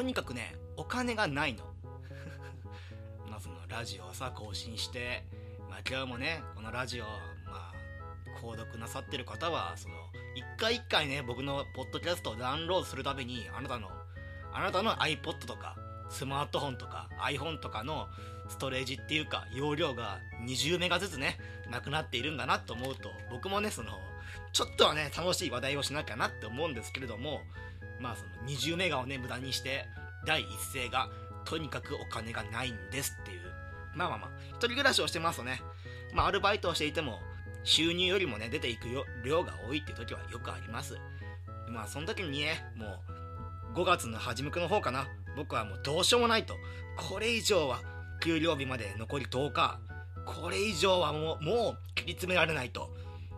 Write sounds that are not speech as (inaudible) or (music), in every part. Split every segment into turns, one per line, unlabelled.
とにかくねお金がないの。(laughs) まあそのラジオをさ更新してまあ今日もねこのラジオまあ購読なさってる方はその一回一回ね僕のポッドキャストをダウンロードするたびにあなたのあなたの iPod とかスマートフォンとか iPhone とかのストレージっていうか容量が20メガずつねなくなっているんだなと思うと僕もねそのちょっとはね楽しい話題をしなきゃなって思うんですけれどもまあその20メガをね無駄にして第一声がとにかくお金がないんですっていう。まあまあまあ一人暮らしをしてますとね。まあアルバイトをしていても収入よりもね出ていくよ量が多いっていう時はよくあります。まあその時にねもう5月の初めの方かな。僕はもうどうしようもないと。これ以上は給料日まで残り10日。これ以上はもうもう切り詰められないと。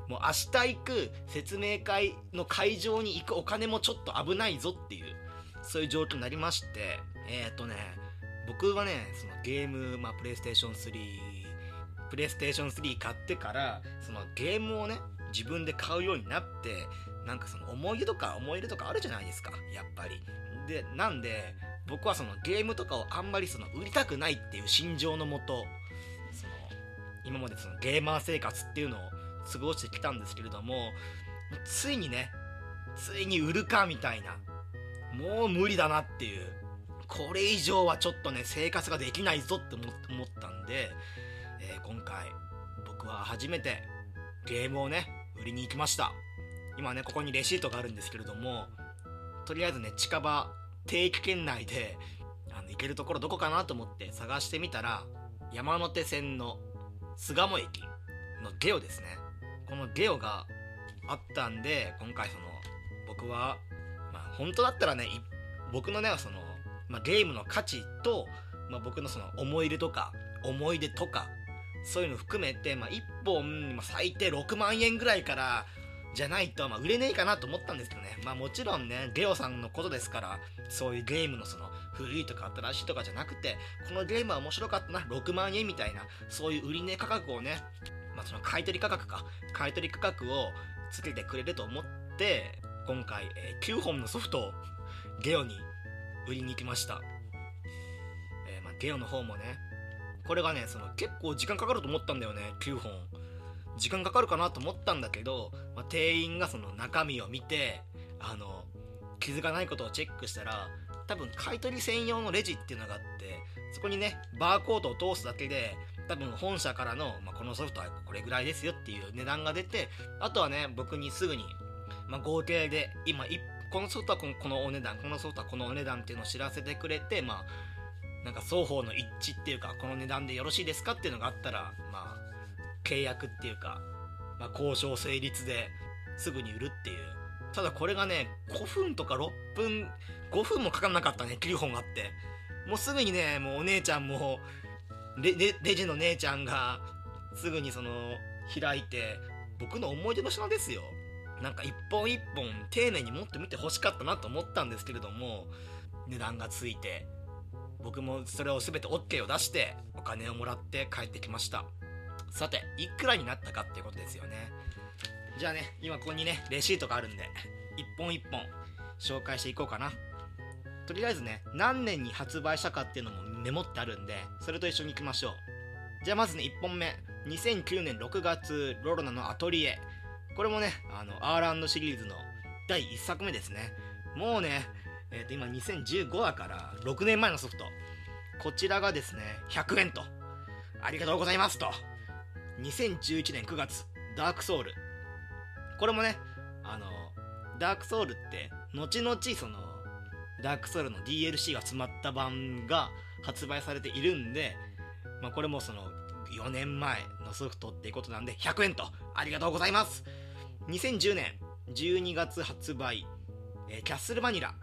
もう明日行く説明会の会場に行くお金もちょっと危ないぞっていうそういう状況になりましてえっ、ー、とね僕はねそのゲーム、まあ、プレイステーション3プレイステーション3買ってからそのゲームをね自分で買うようになってなんかその思い出とか思い出とかあるじゃないですかやっぱり。でなんで僕はそのゲームとかをあんまりその売りたくないっていう心情のもとその今までそのゲーマー生活っていうのを過ごしてきたんですけれどもついにねついに売るかみたいなもう無理だなっていうこれ以上はちょっとね生活ができないぞって思ったんで、えー、今回僕は初めてゲームをね売りに行きました。今ねここにレシートがあるんですけれどもとりあえずね近場定期圏内であの行けるところどこかなと思って探してみたら山手線の巣鴨駅のゲオですね。このゲオがあったんで今回その僕はまあ本当だったらね僕のねその、まあ、ゲームの価値と、まあ、僕のその思い出とか思い出とかそういうの含めて、まあ、1本、まあ、最低6万円ぐらいからじゃないと、まあ、売れねえかなと思ったんですけどね。まあもちろんね、ゲオさんのことですから、そういうゲームのその、古いとか新しいとかじゃなくて、このゲームは面白かったな、6万円みたいな、そういう売り値価格をね、まあその買取価格か、買取価格をつけてくれると思って、今回、えー、9本のソフトをゲオに売りに行きました。えー、まあゲオの方もね、これがね、その結構時間かかると思ったんだよね、9本。時間かかるかなと思ったんだけど、まあ、店員がその中身を見てあの傷がないことをチェックしたら多分買取専用のレジっていうのがあってそこにねバーコードを通すだけで多分本社からの、まあ、このソフトはこれぐらいですよっていう値段が出てあとはね僕にすぐに、まあ、合計で今このソフトはこのお値段このソフトはこのお値段っていうのを知らせてくれてまあなんか双方の一致っていうかこの値段でよろしいですかっていうのがあったらまあ契約っていうか、まあ、交渉成立ですぐに売るっていう。ただこれがね5分とか6分5分もかかんなかったね9本あって。もうすぐにねもうお姉ちゃんもレレジの姉ちゃんがすぐにその開いて僕の思い出の品ですよなんか一本一本丁寧に持ってみて欲しかったなと思ったんですけれども値段がついて僕もそれを全て OK を出してお金をもらって帰ってきましたさて、いくらになったかっていうことですよね。じゃあね、今ここにね、レシートがあるんで、一本一本紹介していこうかな。とりあえずね、何年に発売したかっていうのもメモってあるんで、それと一緒に行きましょう。じゃあまずね、1本目。2009年6月、ロロナのアトリエ。これもね、あの、R& シリーズの第1作目ですね。もうね、えっ、ー、と、今2015だから6年前のソフト。こちらがですね、100円と。ありがとうございますと。2011年9月、ダークソウル。これもね、あの、ダークソウルって、後々その、ダークソウルの DLC が詰まった版が発売されているんで、まあ、これもその、4年前のソフトっていうことなんで、100円と、ありがとうございます。2010年12月発売、えー、キャッスルバニラ。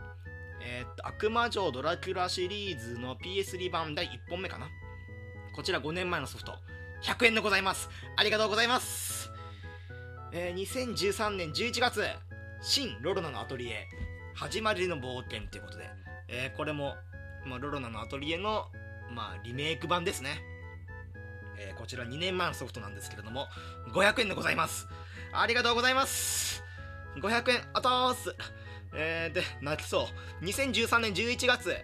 えー、っと、悪魔城ドラキュラシリーズの PS3 版第1本目かな。こちら5年前のソフト。100円でございます。ありがとうございます。えー、2013年11月、新ロロナのアトリエ、始まりの冒険ということで、えー、これも、まあ、ロロナのアトリエの、まあ、リメイク版ですね。えー、こちら2年前のソフトなんですけれども、500円でございます。ありがとうございます。500円、あとーす。えー、で泣きそう2013年11月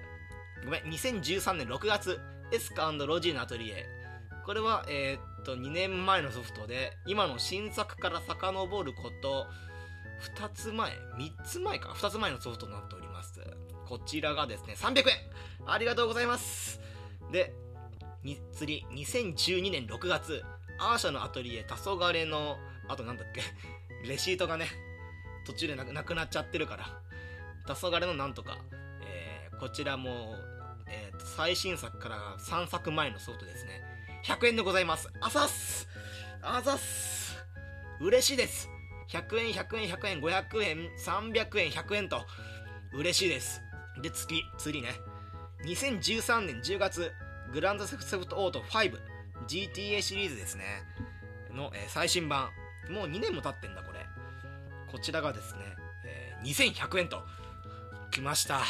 ごめん2013年6月エスカロジーのアトリエこれはえー、っと2年前のソフトで今の新作から遡ること2つ前3つ前か2つ前のソフトになっておりますこちらがですね300円ありがとうございます。で次2012年6月。アーシャのアトリエ黄昏のあとなんだっけ？(laughs) レシートがね途中でなくなっちゃってるから。黄昏のなんとか、えー、こちらも、えー、最新作から3作前のソフトですね。100円でございます。あざっす。あざっす。嬉しいです。100円100円100円500円300円100円と。嬉しいです。で次次ね。2013年10月グランドセフトオート 5GTA シリーズですね。の、えー、最新版。もう2年も経ってんだこれ。こちらがですね、えー、2100円と。きました。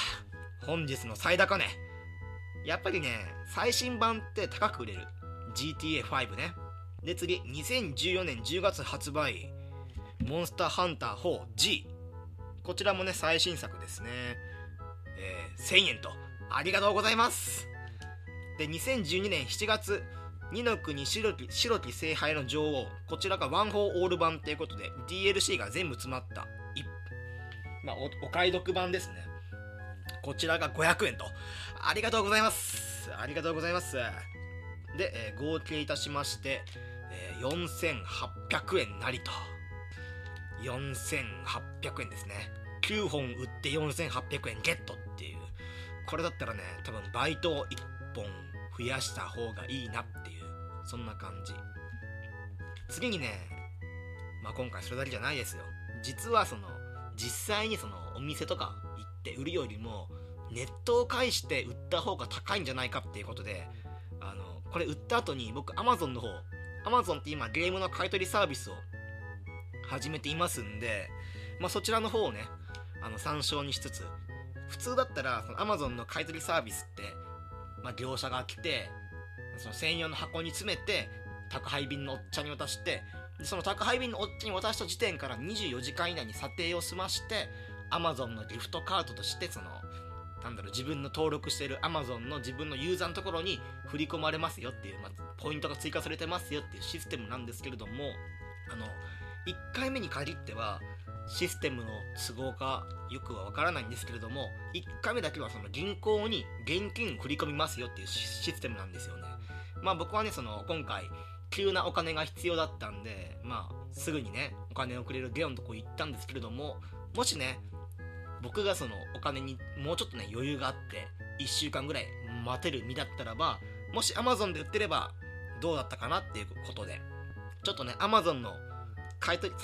本日の最高値。やっぱりね最新版って高く売れる。GTA5 ね。で次2014年10月発売。モンスターハンター 4G こちらもね最新作ですね、えー、1000円と。ありがとうございます。で2012年7月二ノ国白き白き聖灰の女王こちらがワン・フォー・オール版ということで DLC が全部詰まった。まあ、おお買い得版ですね。こちらが500円と。ありがとうございます。ありがとうございます。で、えー、合計いたしまして、えー、4800円なりと。4800円ですね。9本売って4800円ゲットこれだったらね多分バイトを1本増やした方がいいなっていうそんな感じ。次にねまあ今回それだけじゃないですよ。実はその実際にそのお店とか行って売るよりもネットを介して売った方が高いんじゃないかっていうことであのこれ売った後に僕 Amazon の方 Amazon って今ゲームの買い取りサービスを始めていますんで、まあ、そちらの方をねあの参照にしつつ普通だったらその Amazon の買い取りサービスって、まあ、業者が来てその専用の箱に詰めて宅配便のおっちゃんに渡してでその宅配便のおっちゃんに渡した時点から24時間以内に査定を済まして Amazon のギフトカードとしてそのなんだろう自分の登録してる Amazon の自分のユーザーのところに振り込まれますよっていう、まあ、ポイントが追加されてますよっていうシステムなんですけれどもあの1回目に限ってはシステムの都合かよくはわからないんですけれども1回目だけはその銀行に現金振り込みますよっていうシステムなんですよね。まあ僕はねその今回急なお金が必要だったんでまあすぐにねお金をくれるゲオのとこ行ったんですけれどももしね僕がそのお金にもうちょっとね余裕があって1週間ぐらい待てる身だったらばもし Amazon で売ってればどうだったかなっていうことでちょっとね Amazon の買い取り、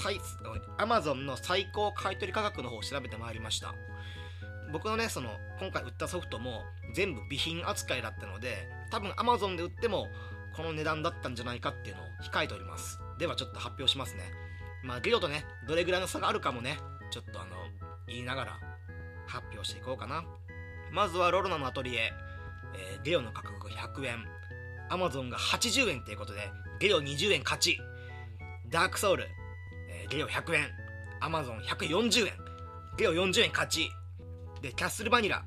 アマゾンの最高買取価格の方を調べてまいりました。僕のね、その、今回売ったソフトも全部備品扱いだったので、多分 Amazon で売ってもこの値段だったんじゃないかっていうのを控えております。ではちょっと発表しますね。まあ、ゲオとね、どれぐらいの差があるかもね、ちょっとあの、言いながら発表していこうかな。まずはロロナのアトリエ、えー、ゲオの価格が100円、Amazon が80円っていうことで、ゲオ20円勝ち。ダークソウルゲオ100円、アマゾン140円、ゲオ40円勝ち。で、キャッスルバニラ、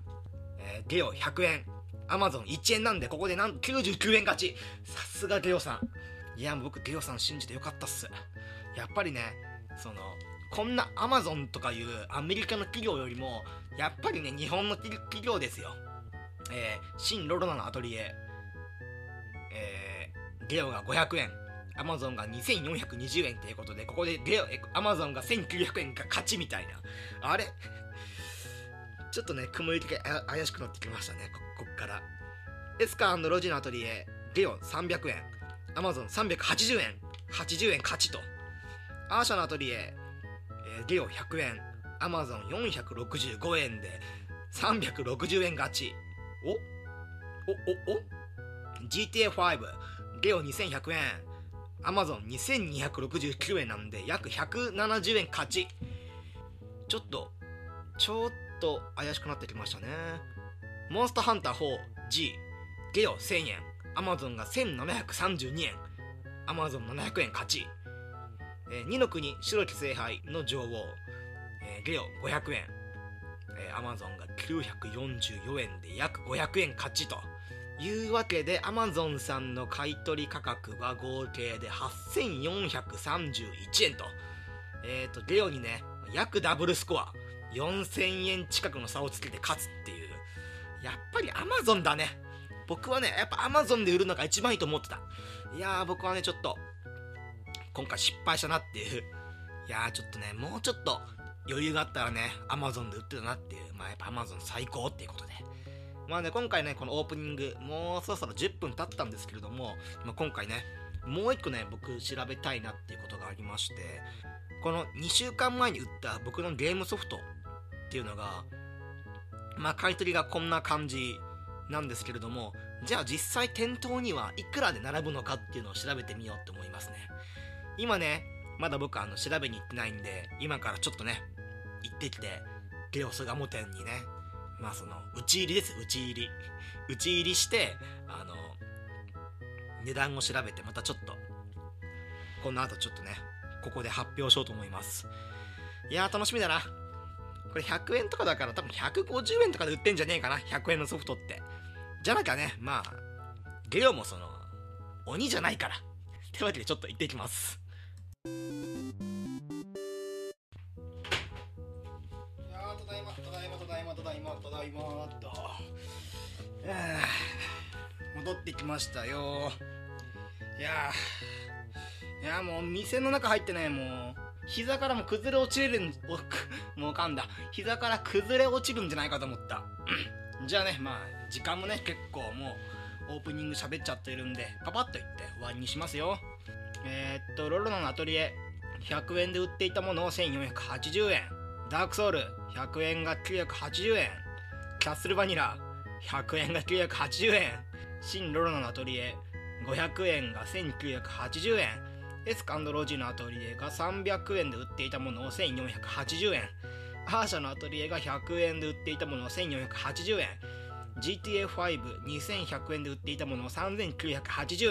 えー、ゲオ100円、アマゾン1円なんで、ここでなんと99円勝ち。さすがゲオさん。いや、僕ゲオさん信じてよかったっす。やっぱりね、その、こんなアマゾンとかいうアメリカの企業よりも、やっぱりね、日本の企業ですよ。えー、新ロロナのアトリエ、えー、ゲオが500円、アマゾンが2420円っていうことで、ここでレオ、アマゾンが1900円が勝ちみたいな。あれ？ちょっとね、雲行きが怪しくなってきましたね、ここっから。エスカーロジのアトリエ、レオ300円、アマゾン380円、80円勝ちと。アーシャのアトリエ、えー、レオ100円、アマゾン465円で360円勝ち。お？おおお ?GTA5、レオ2100円、アマゾン2269円なんで約170円勝ち。ちょっとちょっと怪しくなってきましたね。モンスターハンター 4G ゲオ1000円。アマゾンが1732円アマゾン700円勝ち、えー、の国白き聖杯の女王、えー、ゲオ500円。えー、Amazon が944円で約500円勝ちと。いうわけで Amazon さんの買取価格は合計で8431円と。えっ、ー、とゲオにね約ダブルスコア4000円近くの差をつけて勝つっていう。やっぱり Amazon だね。僕はねやっぱ Amazon で売るのが一番いいと思ってた。いやー僕はねちょっと今回失敗したなっていう。いやーちょっとねもうちょっと余裕があったらね Amazon で売ってたなっていう。まあやっぱ Amazon 最高っていうことで。まあね今回ねこのオープニングもうそろそろ10分経ったんですけれども、まあ、今回ねもう一個ね僕調べたいなっていうことがありましてこの2週間前に売った僕のゲームソフトっていうのがまあ買い取りがこんな感じなんですけれどもじゃあ実際店頭にはいくらで並ぶのかっていうのを調べてみようと思いますね。今ねまだ僕あの調べに行ってないんで今からちょっとね行ってきてゲオ巣鴨店にねまあその打ち入りです。打ち入り。打ち入りしてあの値段を調べてまたちょっとこの後ちょっとねここで発表しようと思います。いやー楽しみだな。これ100円とかだから多分150円とかで売ってんじゃねえかな。100円のソフトって。じゃなきゃねまあゲオもその鬼じゃないから。ってわけでちょっと行ってきます。ただいまただいまと。(sighs) 戻ってきましたよ。いやいやもう店の中入ってねもう。膝からも崩れ落ちるん (laughs) もう噛んだ。膝から崩れ落ちるんじゃないかと思った。じゃあねまあ時間もね結構もうオープニング喋っちゃってるんでパパッと言って終わりにしますよ。えー、っとロロのアトリエ。100円で売っていたものを1480円。ダークソウル。100円が980円。キャッスルバニラ100円が980円。新ロロのアトリエ500円が1980円。エスカンドロジーのアトリエが300円で売っていたものを1480円。アーシャのアトリエが100円で売っていたものを1480円。GTA52100 円で売っていたものを3980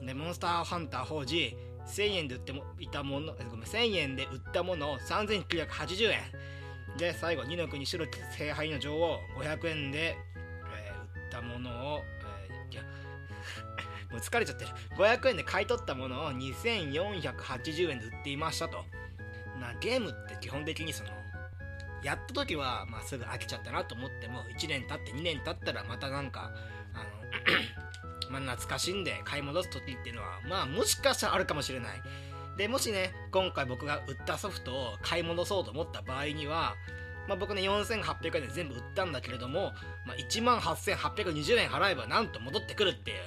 円。でモンスターハンター 4G 1000円で売ってもいたものごめん1000円で売ったものを3980円。で最後2の国白聖杯の女王500円で、えー、売ったものを、えー、いや (laughs) もう疲れちゃってる。500円で買い取ったものを2480円で売っていましたと。なゲームって基本的にそのやった時は、まあ、すぐ飽きちゃったなと思っても1年経って2年経ったらまたなんかあの (clears throat) まあ、懐かしんで買い戻す時っていうのはまあもしかしたらあるかもしれない。でもしね今回僕が売ったソフトを買い戻そうと思った場合にはまあ、僕ね4800円で全部売ったんだけれども、まあ、1万8820円払えばなんと戻ってくるっていう。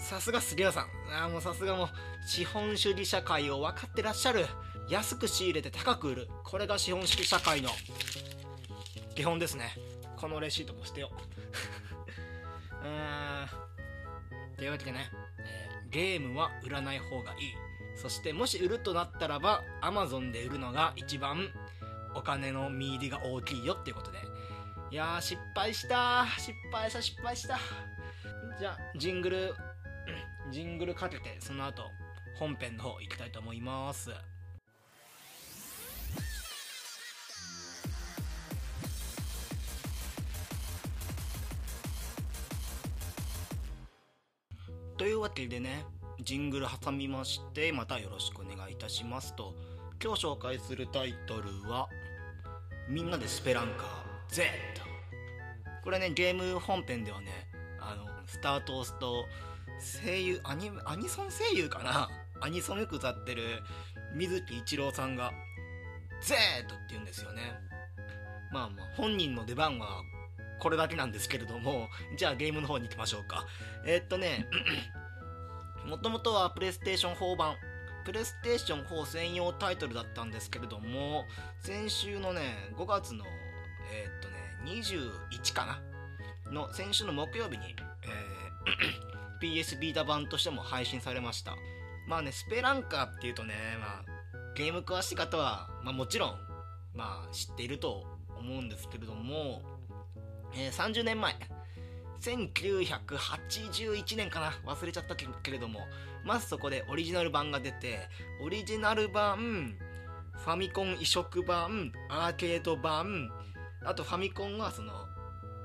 さすが杉浦さん。ああもうさすがもう資本主義社会を分かってらっしゃる。安く仕入れて高く売る。これが資本主義社会の基本ですね。このレシートも捨てよう。(laughs) うーん。というわけでね、えー、ゲームは売らない方がいい。そしてもし売るとなったらば Amazon で売るのが一番お金の見入りが大きいよっていうことで。いやー失敗した失敗した失敗したじゃあジングル、ジングルかけてその後本編の方行きたいと思います。というわけでねジングル挟みましてまたよろしくお願いいたしますと。今日紹介するタイトルは「みんなでスペランカー Z」これねゲーム本編ではねあのスタートを押すと声優アニアニソン声優かな？アニソンよく歌ってる水木一郎さんが「Z」って言うんですよね。まあまあ本人の出番はこれだけなんですけれども、じゃあゲームの方に行きましょうか。えー、っとね、もともとはプレイステーション4版、プレイステーション4専用タイトルだったんですけれども、先週のね、5月の、えー、っとね、21かな？の先週の木曜日に、えー、(coughs) PS ビータ版としても配信されました。まあね、スペランカーっていうとね、まあ、ゲーム詳しい方は、まあもちろん、まあ知っていると思うんですけれども、えー、30年前1981年かな。忘れちゃったけれども。まずそこでオリジナル版が出てオリジナル版ファミコン移植版アーケード版あとファミコンはその、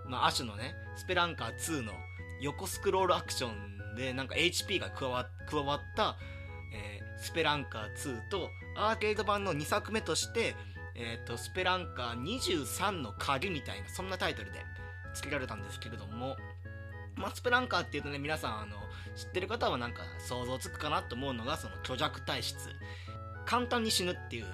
まあ、アシュのねスペランカー2の横スクロールアクションでなんか HP が加わ加わった、えー、スペランカー2とアーケード版の2作目としてえーと、スペランカー23の鍵みたいなそんなタイトルで。付けられたんですけれども、まあ、スペランカーっていうとね皆さんあの知ってる方はなんか想像つくかなと思うのがその虚弱体質。簡単に死ぬっていう。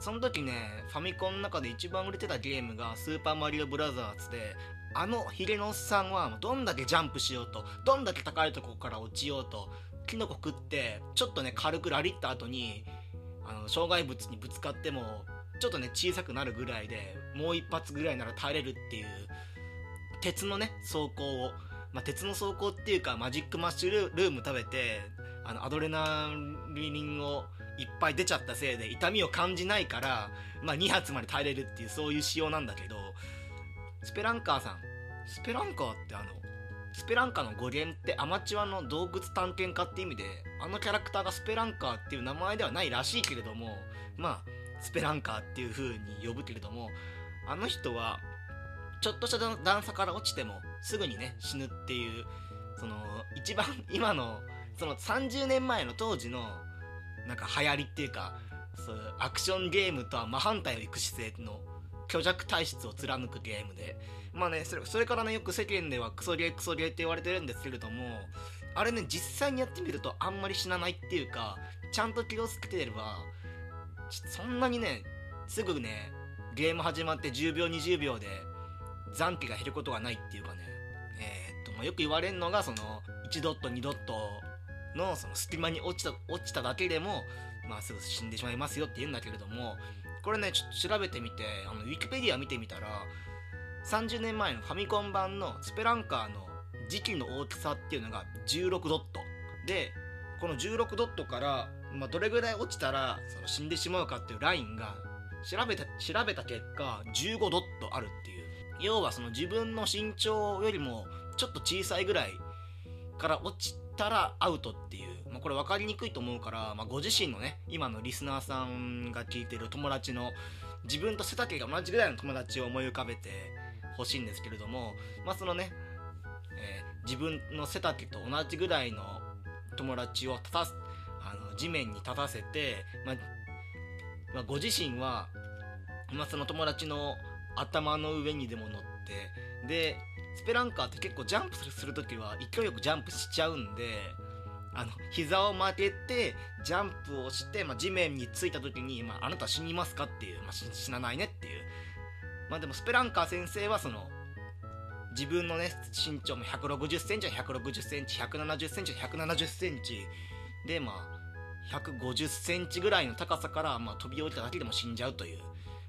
その時ねファミコンの中で一番売れてたゲームが「スーパーマリオブラザーズで」あのヒゲのおっさんはどんだけジャンプしようとどんだけ高いとこから落ちようとキノコ食ってちょっとね軽くラリった後にあの障害物にぶつかってもちょっとね小さくなるぐらいでもう一発ぐらいなら耐えれるっていう鉄のね走行を、まあ、鉄の走行っていうかマジックマッシュルーム食べてあのアドレナリンをいっぱい出ちゃったせいで痛みを感じないから、まあ、2発まで耐えれるっていうそういう仕様なんだけどスペランカーさんスペランカーってあのスペランカーの語源ってアマチュアの洞窟探検家って意味であのキャラクターがスペランカーっていう名前ではないらしいけれどもまあスペランカーっていう風に呼ぶけれどもあの人はちょっとした段差から落ちてもすぐにね死ぬっていうその一番今の (laughs) その30年前の当時のなんか流行りっていうかそうアクションゲームとは真反対を行く姿勢の虚弱体質を貫くゲームでまあねそれそれからねよく世間ではクソゲークソゲーって言われてるんですけれどもあれね実際にやってみるとあんまり死なないっていうかちゃんと気をつけてればそんなにねすぐねゲーム始まって10秒20秒で残機が減ることがないっていうかねえー、っと、まあ、よく言われるのがその1ドット2ドットのその隙間に落ちた落ちただけでも、まあ、すぐ死んでしまいますよって言うんだけれどもこれねちょっと調べてみてあのウィキペディア見てみたら30年前のファミコン版のスペランカーの時期の大きさっていうのが16ドット。でこの16ドットからまあ、どれぐらい落ちたらその死んでしまうかっていうラインが調べた調べた結果15ドットあるっていう要はその自分の身長よりもちょっと小さいぐらいから落ちたらアウトっていう、まあ、これ分かりにくいと思うから、まあ、ご自身のね今のリスナーさんが聞いてる友達の自分と背丈が同じぐらいの友達を思い浮かべてほしいんですけれどもまあそのね、えー、自分の背丈と同じぐらいの友達を立たあの地面に立たせて、まあ、まあ、ご自身は、まあ、その友達の頭の上にでも乗ってでスペランカーって結構ジャンプする時は勢いよくジャンプしちゃうんであの膝を曲げてジャンプをして、まあ、地面についた時に、まあ、あなた死にますかっていう、まあ、死なないねっていう。まあでもスペランカー先生はその自分のね身長も1 6 0センチは1 6 0センチ1 7 0センチは1 7 0センチ。でまあ150センチぐらいの高さから、まあ、飛び降りただけでも死んじゃうという、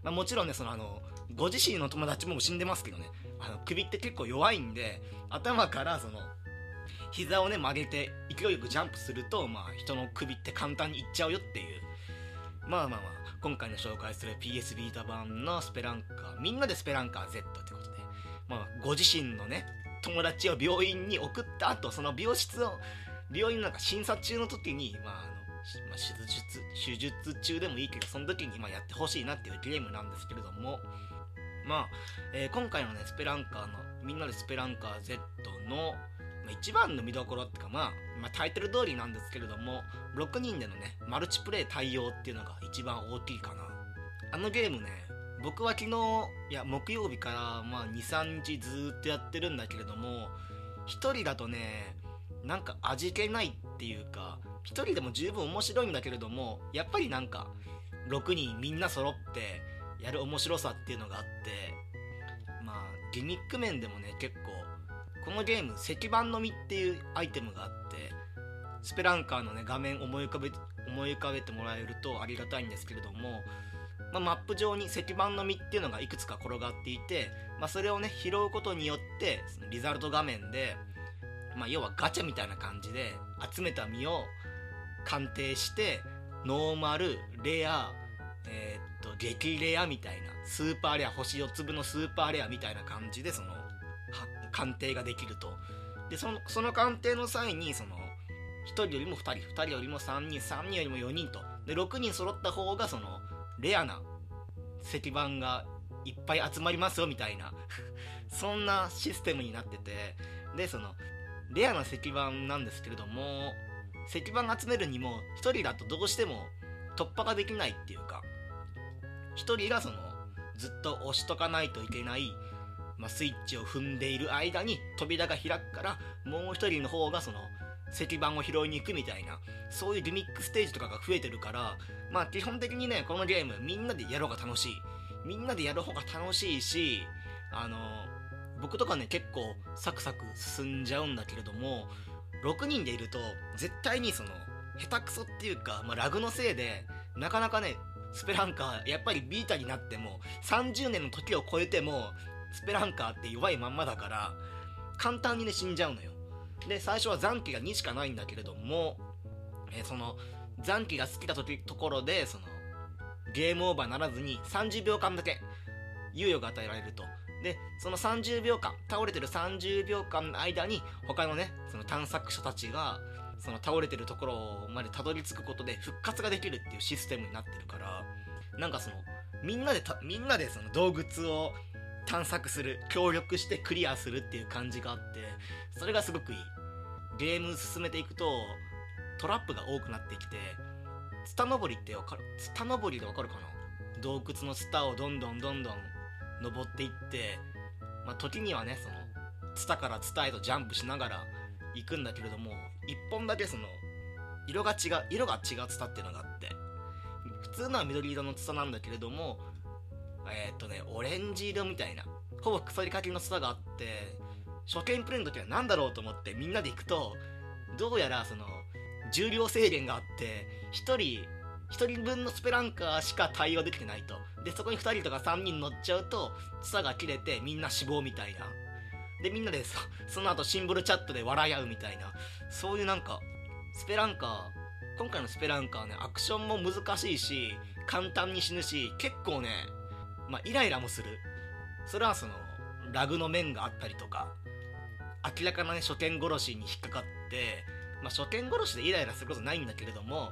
まあ、もちろんねそのあのご自身の友達も死んでますけどね。あの首って結構弱いんで頭からその膝をね曲げて勢いよくジャンプすると、まあ、人の首って簡単にいっちゃうよっていう。まあまあまあ今回の紹介する PS ビータ版のスペランカーみんなでスペランカー Z ってことで、まあ、ご自身のね友達を病院に送った後その病室を病院なんか審査中の時に、まあ、まあ、手術手術中でもいいけどその時にまやってほしいなっていうゲームなんですけれども。まあ、えー、今回のねスペランカーのみんなでスペランカー Z の、まあ、一番の見どころっていうか、まあ、まあタイトル通りなんですけれども6人でのねマルチプレイ対応っていうのが一番大きいかな。あのゲームね僕は昨日いや木曜日からまあ23日ずっとやってるんだけれども1人だとねなんか味気ないっていうか1人でも十分面白いんだけれどもやっぱりなんか6人みんな揃ってやる面白さっていうのがあってまあギミック面でもね結構このゲーム石板のみっていうアイテムがあってスペランカーのね画面思い浮かべ思い浮かべてもらえるとありがたいんですけれども、まあ、マップ上に石板の実っていうのがいくつか転がっていて、まあ、それをね拾うことによってそのリザルト画面で、まあ、要はガチャみたいな感じで集めた実を鑑定してノーマルレアえー、っと激レアみたいなスーパーレア星4粒のスーパーレアみたいな感じでその鑑定ができると。でそのその鑑定の際にその1人よりも2人2人よりも3人3人よりも4人と。で6人揃った方がそのレアな石板がいっぱい集まりますよみたいな (laughs) そんなシステムになってて。でそのレアな石板なんですけれども石板集めるにも1人だとどうしても突破ができないっていうか1人がそのずっと押しとかないといけないまあ、スイッチを踏んでいる間に扉が開くからもう一人の方がその石板を拾いに行くみたいなそういうリミックステージとかが増えてるからまあ基本的にねこのゲームみんなでやろうが楽しい。みんなでやる方が楽しいしあの僕とかね結構サクサク進んじゃうんだけれども6人でいると絶対にその下手くそっていうか、まあ、ラグのせいでなかなかねスペランカーやっぱりビータになっても30年の時を超えてもスペランカーって弱いまんまだから簡単にね死んじゃうのよ。で最初は残機が2しかないんだけれども、えー、その残機が好きだとところでそのゲームオーバーならずに30秒間だけ猶予が与えられると。でその30秒間倒れてる30秒間の間に他のねその探索者たちがその倒れてるところまでたどり着くことで復活ができるっていうシステムになってるからなんかそのみんなでみんなでその洞窟を探索する協力してクリアするっていう感じがあってそれがすごくいい。ゲーム進めていくとトラップが多くなってきてツタ登りってわかる？ツタ登りでわかるかな？洞窟のツタをどんどんどんどん登っていってまあ時にはねそのツタからツタへとジャンプしながら行くんだけれども1本だけその色が違う色が違うツタっていうのがあって普通のは緑色のツタなんだけれどもえー、っとね、オレンジ色みたいな、ほぼ腐りかけのツタがあって、初見プレイの時は何だろうと思ってみんなで行くと、どうやらその、重量制限があって、1人、1人分のスペランカーしか対応できてないと。で、そこに2人とか3人乗っちゃうと、ツタが切れてみんな死亡みたいな。で、みんなでそその後シンボルチャットで笑い合うみたいな。そういうなんか、スペランカー、今回のスペランカーね、アクションも難しいし、簡単に死ぬし、結構ね、まあ、イライラもするそれはそのラグの面があったりとか明らかなね書店殺しに引っかかって、まあ、書店殺しでイライラすることないんだけれども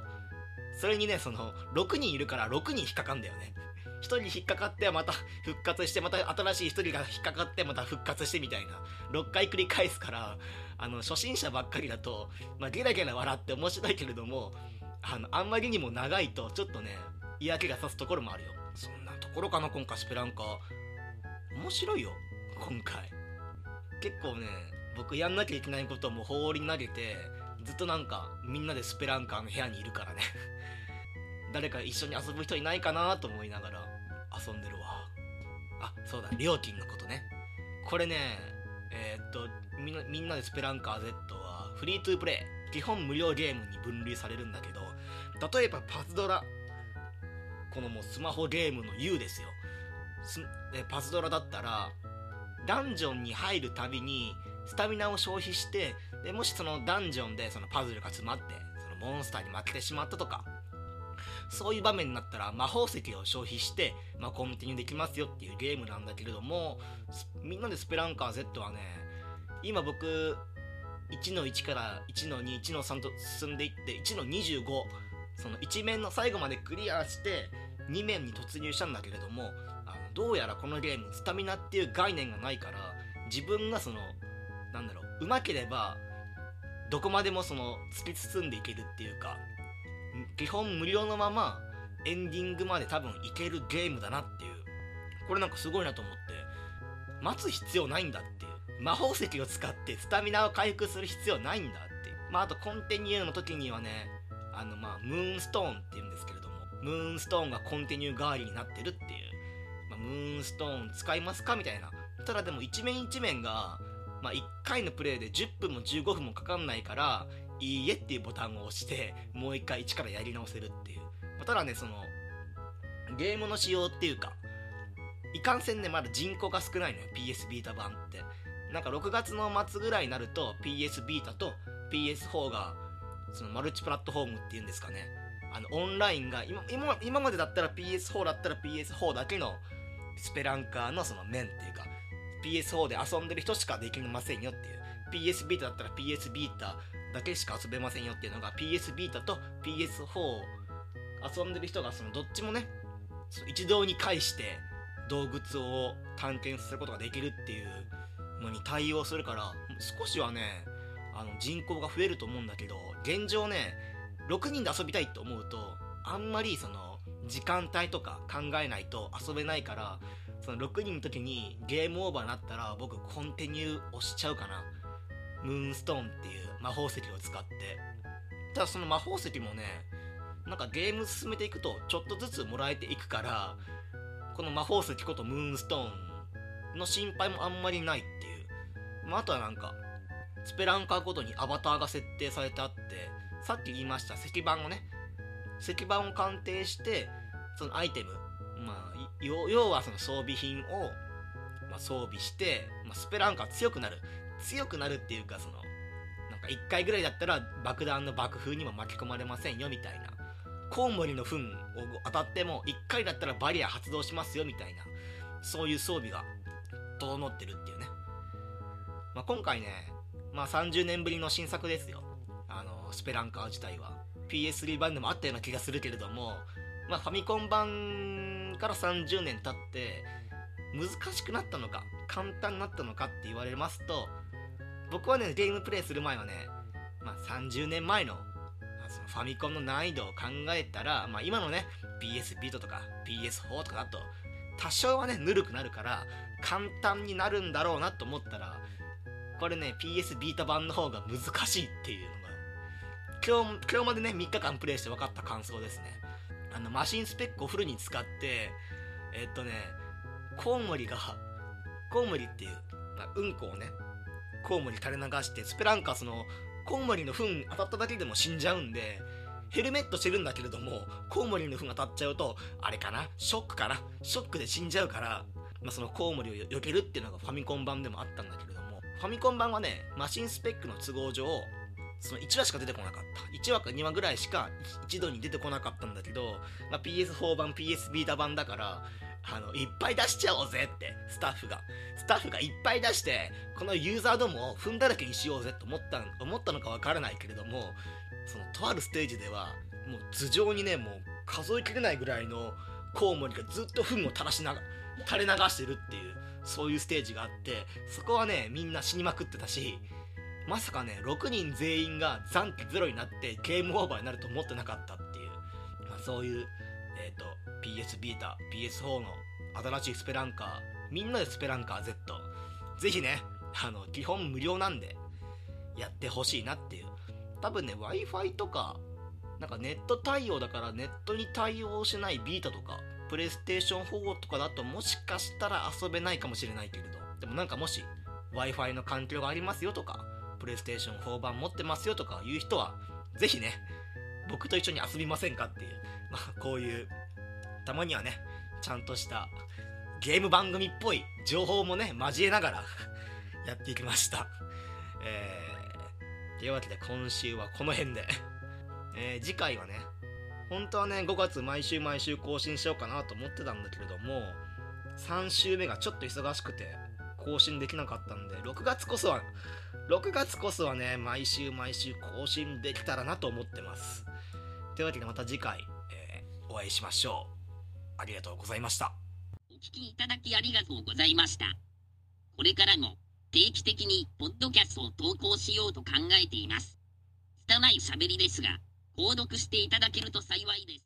それにねその6人いるから6人引っかかんだよね1人引っかかってまた復活してまた新しい1人が引っかかってまた復活してみたいな。6回繰り返すからあの初心者ばっかりだと、まあ、ゲラゲラ笑って面白いけれどもあのあんまりにも長いとちょっとね嫌気がさすところもあるよ。そんなところかな今回スペランカ。面白いよ今回。結構ね僕やんなきゃいけないことをもう放り投げてずっとなんかみんなでスペランカーの部屋にいるからね。(laughs) 誰か一緒に遊ぶ人いないかなと思いながら。遊んでるわ。あそうだ料金のことね。これねえー、っとみんなみんなでスペランカー Z はフリートゥープレイ。基本無料ゲームに分類されるんだけど例えばパズドラ。このもうスマホゲームの U ですよ。すえパズドラだったらダンジョンに入るたびにスタミナを消費してでもしそのダンジョンでそのパズルが詰まってそのモンスターに負けてしまったとかそういう場面になったら魔法石を消費して、まあ、コンティニューできますよっていうゲームなんだけれどもみんなでスペランカー Z はね今僕1の1から1の21の3と進んでいって1の25その1面の最後までクリアして2面に突入したんだけれどもあのどうやらこのゲームスタミナっていう概念がないから自分がそのなんだろううまければどこまでもその突き進んでいけるっていうか基本無料のままエンディングまで多分いけるゲームだなっていう。これなんかすごいなと思って待つ必要ないんだっていう。魔法石を使ってスタミナを回復する必要ないんだっていう。まああとコンティニューの時にはねあのまあムーンストーンっていうんですけれどもムーンストーンがコンティニュー代わりになってるっていう、まあ、ムーンストーン使いますかみたいな。ただでも一面一面が、まあ、1回のプレイで10分も15分もかかんないからいいえっていうボタンを押してもう一回一からやり直せるっていう、ま、ただねそのゲームの仕様っていうかいかんせんねまだ人口が少ないのよ。PS ビータ版って。なんか6月の末ぐらいになると PS ビータと PS4 がそのマルチプラットフォームっていうんですかね。あのオンラインが今今今までだったら PS4 だったら PS4 だけのスペランカーのその面っていうか PS4 で遊んでる人しかできませんよっていう。PS ビータだったら PS ビータだけしか遊べませんよっていうのが PS ビータと PS4 を遊んでる人がそのどっちもね一堂に会して洞窟を探検することができるっていうのに対応するから少しはねあの人口が増えると思うんだけど現状ね6人で遊びたいと思うとあんまりその時間帯とか考えないと遊べないからその6人の時にゲームオーバーになったら僕コンティニュー押しちゃうかな。ムーンストーンっていう魔法石を使って。ただその魔法石もねなんかゲーム進めていくとちょっとずつもらえていくからこの魔法石ことムーンストーンの心配もあんまりないっていう、まあ、あとはなんかスペランカーごとにアバターが設定されてあってさっき言いました石板をね石板を鑑定してそのアイテムまあ要はその装備品を、まあ、装備して、まあ、スペランカー強くなる。強くなるっていうかそのなんか1回ぐらいだったら爆弾の爆風にも巻き込まれませんよみたいな。コウモリの糞を当たっても1回だったらバリア発動しますよみたいなそういう装備が整ってるっていうね、まあ、今回ね、まあ、30年ぶりの新作ですよ。あのスペランカー自体は。PS3 版でもあったような気がするけれども、まあ、ファミコン版から30年経って難しくなったのか簡単になったのかって言われますと僕はねゲームプレイする前はね、まあ、30年前のそのファミコンの難易度を考えたら、まあ、今のね PS ビートとか PS4 とかだと多少はねぬるくなるから簡単になるんだろうなと思ったらこれね PS ビータ版の方が難しいっていうのが今日今日までね3日間プレイして分かった感想ですね。あのマシンスペックをフルに使ってえっとねコウモリがコウモリっていう、まあ、うんこをねコウモリ垂れ流してスペランカスのコウモリの糞当たっただけでも死んじゃうんで、ヘルメットしてるんだけれども、コウモリの糞当たっちゃうと、あれかな？ショックかな？ショックで死んじゃうから、まあ、そのコウモリを避けるっていうのがファミコン版でもあったんだけれども、ファミコン版はね、マシンスペックの都合上、その1話しか出てこなかった。1話か2話ぐらいしか一度に出てこなかったんだけど、まあ、PS4 版、PS ビータ版だから、あの、いっぱい出しちゃおうぜって、スタッフが。スタッフがいっぱい出して、このユーザーどもを踏んだらけにしようぜと思った思ったのかわからないけれども、その、とあるステージでは、もう頭上にね、もう数えきれないぐらいのコウモリがずっと糞を垂らしなが垂れ流してるっていう、そういうステージがあって、そこはね、みんな死にまくってたし、まさかね、6人全員が残機ゼロになってゲームオーバーになると思ってなかったっていう、まあ、そういう、えっ、ー、と、PS ビータ、PS4 の新しいスペランカー、みんなでスペランカー Z、ぜひね、あの、基本無料なんで、やってほしいなっていう。多分ね、Wi-Fi とか、なんかネット対応だからネットに対応しないビータとか、プレイステーション4とかだともしかしたら遊べないかもしれないけれど、でもなんかもし Wi-Fi の環境がありますよとか、プレイステーション4版持ってますよとかいう人は、ぜひね、僕と一緒に遊びませんかっていう、まあこういうたまにはねちゃんとしたゲーム番組っぽい情報もね交えながら (laughs) やっていきました。えー、というわけで今週はこの辺で。えー、次回はね本当はね5月毎週毎週更新しようかなと思ってたんだけれども3週目がちょっと忙しくて更新できなかったんで6月こそは6月こそはね毎週毎週更新できたらなと思ってます。というわけでまた次回、えー、お会いしましょう。ありがとうございました。
お聞きいただきありがとうございました。これからも定期的にポッドキャストを投稿しようと考えています。拙い喋りですが、購読していただけると幸いです。